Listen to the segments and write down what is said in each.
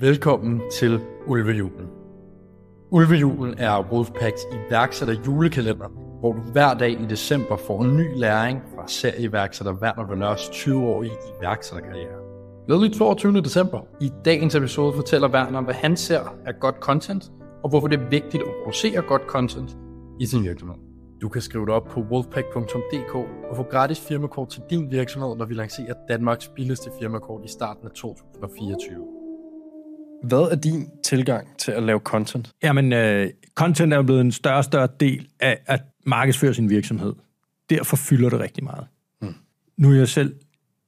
Velkommen til Ulvejulen. Ulvejulen er Wolfpacks iværksætter julekalender, hvor du hver dag i december får en ny læring fra serieiværksætter Werner Venørs 20-årige iværksætterkarriere. Glædelig 22. december. I dagens episode fortæller Werner, hvad han ser er godt content, og hvorfor det er vigtigt at producere godt content i sin virksomhed. Du kan skrive dig op på wolfpack.dk og få gratis firmakort til din virksomhed, når vi lancerer Danmarks billigste firmakort i starten af 2024. Hvad er din tilgang til at lave content? Jamen, øh, content er jo blevet en større og større del af at markedsføre sin virksomhed. Derfor fylder det rigtig meget. Mm. Nu er jeg selv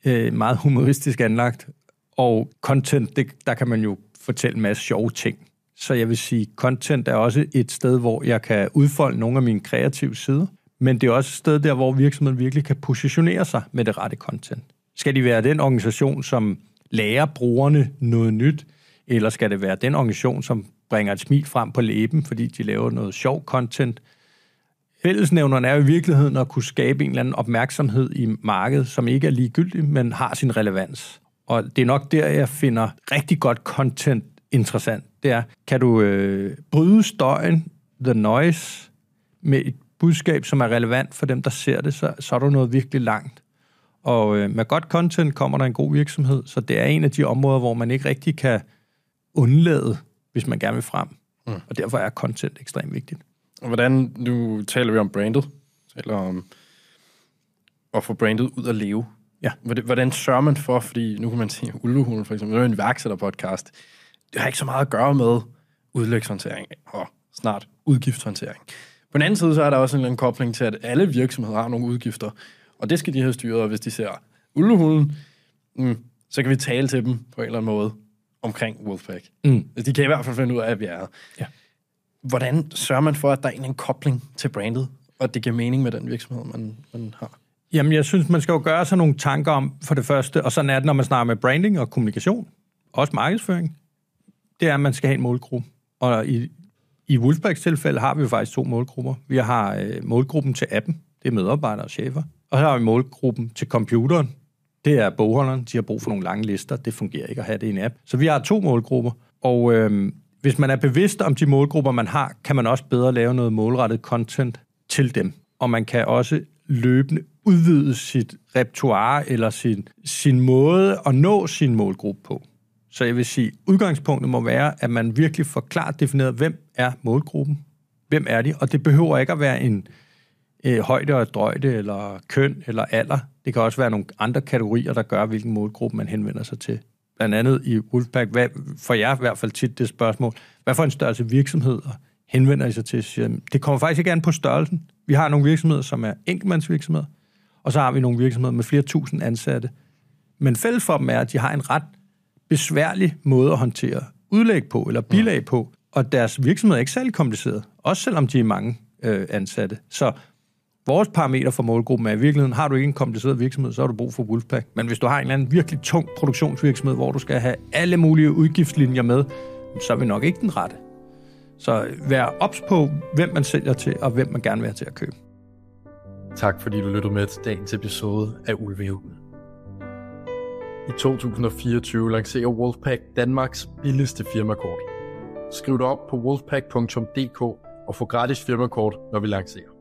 øh, meget humoristisk anlagt, og content, det, der kan man jo fortælle en masse sjove ting. Så jeg vil sige, content er også et sted, hvor jeg kan udfolde nogle af mine kreative sider, men det er også et sted der, hvor virksomheden virkelig kan positionere sig med det rette content. Skal de være den organisation, som lærer brugerne noget nyt, eller skal det være den organisation, som bringer et smil frem på læben, fordi de laver noget sjov content? Fællesnævneren er jo i virkeligheden at kunne skabe en eller anden opmærksomhed i markedet, som ikke er ligegyldig, men har sin relevans. Og det er nok der, jeg finder rigtig godt content interessant. Det er, kan du øh, bryde støjen, the noise, med et budskab, som er relevant for dem, der ser det, så, så er du noget virkelig langt. Og øh, med godt content kommer der en god virksomhed, så det er en af de områder, hvor man ikke rigtig kan undlade, hvis man gerne vil frem. Mm. Og derfor er content ekstremt vigtigt. Og hvordan, nu taler vi om brandet, taler om at få brandet ud at leve. Ja. Hvordan sørger man for, fordi nu kan man sige, Ulvehulen for eksempel, det er en iværksætterpodcast, det har ikke så meget at gøre med udlægshåndtering og snart udgiftshåndtering. På den anden side, så er der også en eller kobling til, at alle virksomheder har nogle udgifter, og det skal de have styret, og hvis de ser ulvehulen, mm, så kan vi tale til dem på en eller anden måde omkring Wolfpack. Mm. De kan i hvert fald finde ud af, at vi er. Ja. Hvordan sørger man for, at der er en, en kobling til brandet, og at det giver mening med den virksomhed, man, man har? Jamen, jeg synes, man skal jo gøre sig nogle tanker om, for det første, og sådan er det, når man snakker med branding og kommunikation, også markedsføring, det er, at man skal have en målgruppe. Og i, i Wolfpacks tilfælde har vi jo faktisk to målgrupper. Vi har øh, målgruppen til appen, det er medarbejdere og chefer. Og så har vi målgruppen til computeren, det er bogholderen. De har brug for nogle lange lister. Det fungerer ikke at have det i en app. Så vi har to målgrupper. Og øh, hvis man er bevidst om de målgrupper, man har, kan man også bedre lave noget målrettet content til dem. Og man kan også løbende udvide sit repertoire eller sin, sin måde at nå sin målgruppe på. Så jeg vil sige, udgangspunktet må være, at man virkelig får klart defineret, hvem er målgruppen, hvem er de, og det behøver ikke at være en øh, højde og drøjde, eller køn, eller alder. Det kan også være nogle andre kategorier, der gør, hvilken målgruppe man henvender sig til. Blandt andet i Wolfpack, hvad, for jeg i hvert fald tit det spørgsmål, hvad for en størrelse virksomheder henvender I sig til? Det kommer faktisk ikke an på størrelsen. Vi har nogle virksomheder, som er enkeltmandsvirksomheder, og så har vi nogle virksomheder med flere tusind ansatte. Men fælles for dem er, at de har en ret besværlig måde at håndtere udlæg på, eller bilag på, og deres virksomhed er ikke særlig kompliceret, også selvom de er mange øh, ansatte. Så vores parameter for målgruppen er i virkeligheden, har du ikke en kompliceret virksomhed, så har du brug for Wolfpack. Men hvis du har en eller anden virkelig tung produktionsvirksomhed, hvor du skal have alle mulige udgiftslinjer med, så er vi nok ikke den rette. Så vær ops på, hvem man sælger til, og hvem man gerne vil have til at købe. Tak fordi du lyttede med til dagens episode af Ulvehulen. I 2024 lancerer Wolfpack Danmarks billigste firmakort. Skriv dig op på wolfpack.dk og få gratis firmakort, når vi lancerer.